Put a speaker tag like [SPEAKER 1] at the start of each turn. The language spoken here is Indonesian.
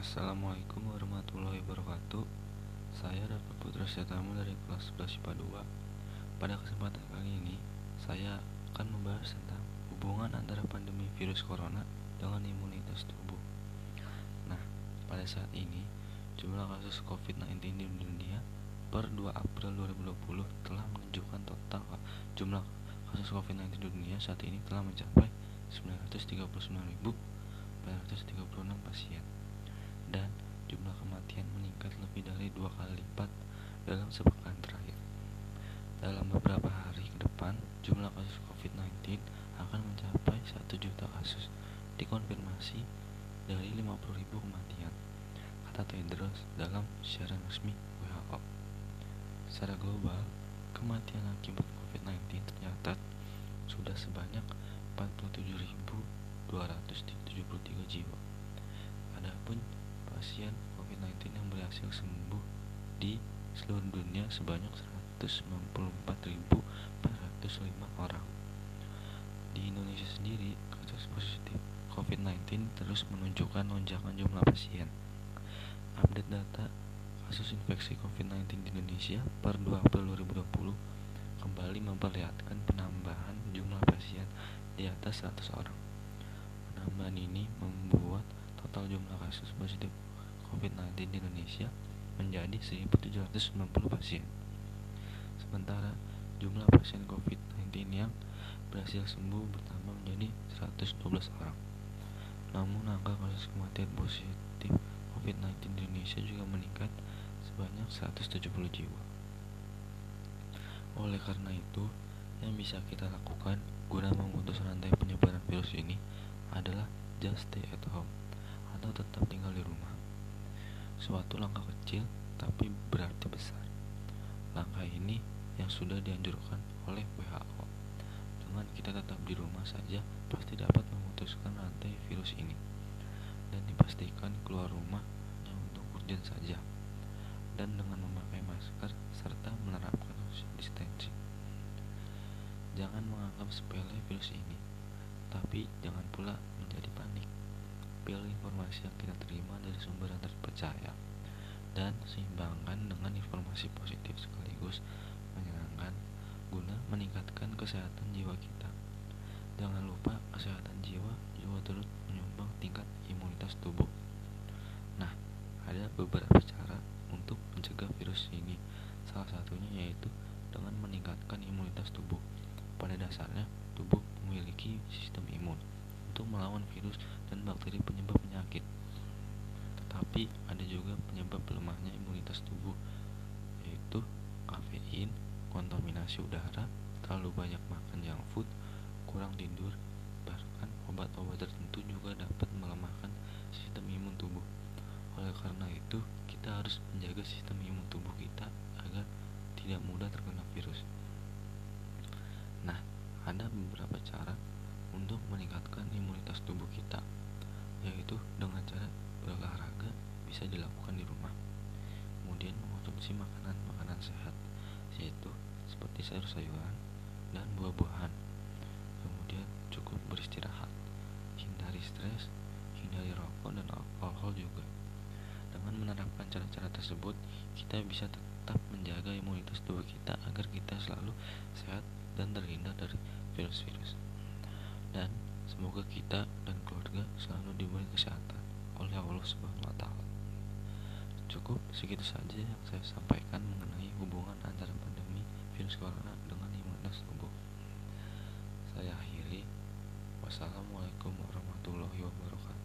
[SPEAKER 1] Assalamualaikum warahmatullahi wabarakatuh. Saya Dapat Putra Syatamu dari kelas 11 IPA 2 Pada kesempatan kali ini Saya akan membahas tentang hubungan antara pandemi virus corona dengan imunitas tubuh. Nah, pada saat ini Jumlah kasus COVID-19 di dunia per 2 April 2020 telah menunjukkan total jumlah kasus COVID-19 di dunia saat ini telah mencapai 939.436 pasien dan jumlah kematian meningkat lebih dari dua kali lipat dalam sepekan terakhir. Dalam beberapa hari ke depan, jumlah kasus COVID-19 akan mencapai 1 juta kasus dikonfirmasi dari 50 ribu kematian, kata Tedros dalam siaran resmi WHO. Secara global, kematian akibat COVID-19 tercatat sudah sebanyak 47.273 jiwa. Adapun pasien COVID-19 yang berhasil sembuh di seluruh dunia sebanyak 194.405 orang. Di Indonesia sendiri, kasus positif COVID-19 terus menunjukkan lonjakan jumlah pasien. Update data kasus infeksi COVID-19 di Indonesia per 2 April 2020 kembali memperlihatkan penambahan jumlah pasien di atas 100 orang. Penambahan ini membuat total jumlah kasus positif COVID-19 di Indonesia menjadi 1.790 pasien. Sementara jumlah pasien COVID-19 yang berhasil sembuh bertambah menjadi 112 orang. Namun angka kasus kematian positif COVID-19 di Indonesia juga meningkat sebanyak 170 jiwa. Oleh karena itu, yang bisa kita lakukan guna memutus rantai penyebaran virus ini adalah just stay at home atau tetap tinggal di rumah. Suatu langkah kecil tapi berarti besar. Langkah ini yang sudah dianjurkan oleh WHO. Dengan kita tetap di rumah saja pasti dapat memutuskan rantai virus ini. Dan dipastikan keluar rumah hanya untuk urgen saja. Dan dengan memakai masker serta menerapkan social distancing. Jangan menganggap sepele virus ini, tapi jangan pula menjadi panik pilih informasi yang kita terima dari sumber yang dan seimbangkan dengan informasi positif sekaligus menyenangkan guna meningkatkan kesehatan jiwa kita. Jangan lupa kesehatan jiwa juga turut menyumbang tingkat imunitas tubuh. Nah, ada beberapa cara untuk mencegah virus ini. Salah satunya yaitu dengan meningkatkan imunitas tubuh. Pada dasarnya, tubuh memiliki sistem imun untuk melawan virus dan bakteri penyebab penyakit. Tetapi ada juga penyebab lemahnya imunitas tubuh, yaitu kafein, kontaminasi udara, terlalu banyak makan junk food, kurang tidur, bahkan obat-obat tertentu juga dapat melemahkan sistem imun tubuh. Oleh karena itu, kita harus menjaga sistem imun tubuh kita agar tidak mudah terkena virus. Nah, ada beberapa cara untuk meningkatkan imunitas tubuh kita yaitu dengan cara berolahraga bisa dilakukan di rumah. Kemudian mengonsumsi makanan-makanan sehat yaitu seperti sayur-sayuran dan buah-buahan. Kemudian cukup beristirahat hindari stres hindari rokok dan alkohol juga. Dengan menerapkan cara-cara tersebut kita bisa tetap menjaga imunitas tubuh kita agar kita selalu sehat dan terhindar dari virus-virus. Dan semoga kita dan keluarga selalu diberi kesehatan oleh Allah Subhanahu wa taala. Cukup segitu saja yang saya sampaikan mengenai hubungan antara pandemi virus corona dengan imunitas tubuh. Saya akhiri. Wassalamualaikum warahmatullahi wabarakatuh.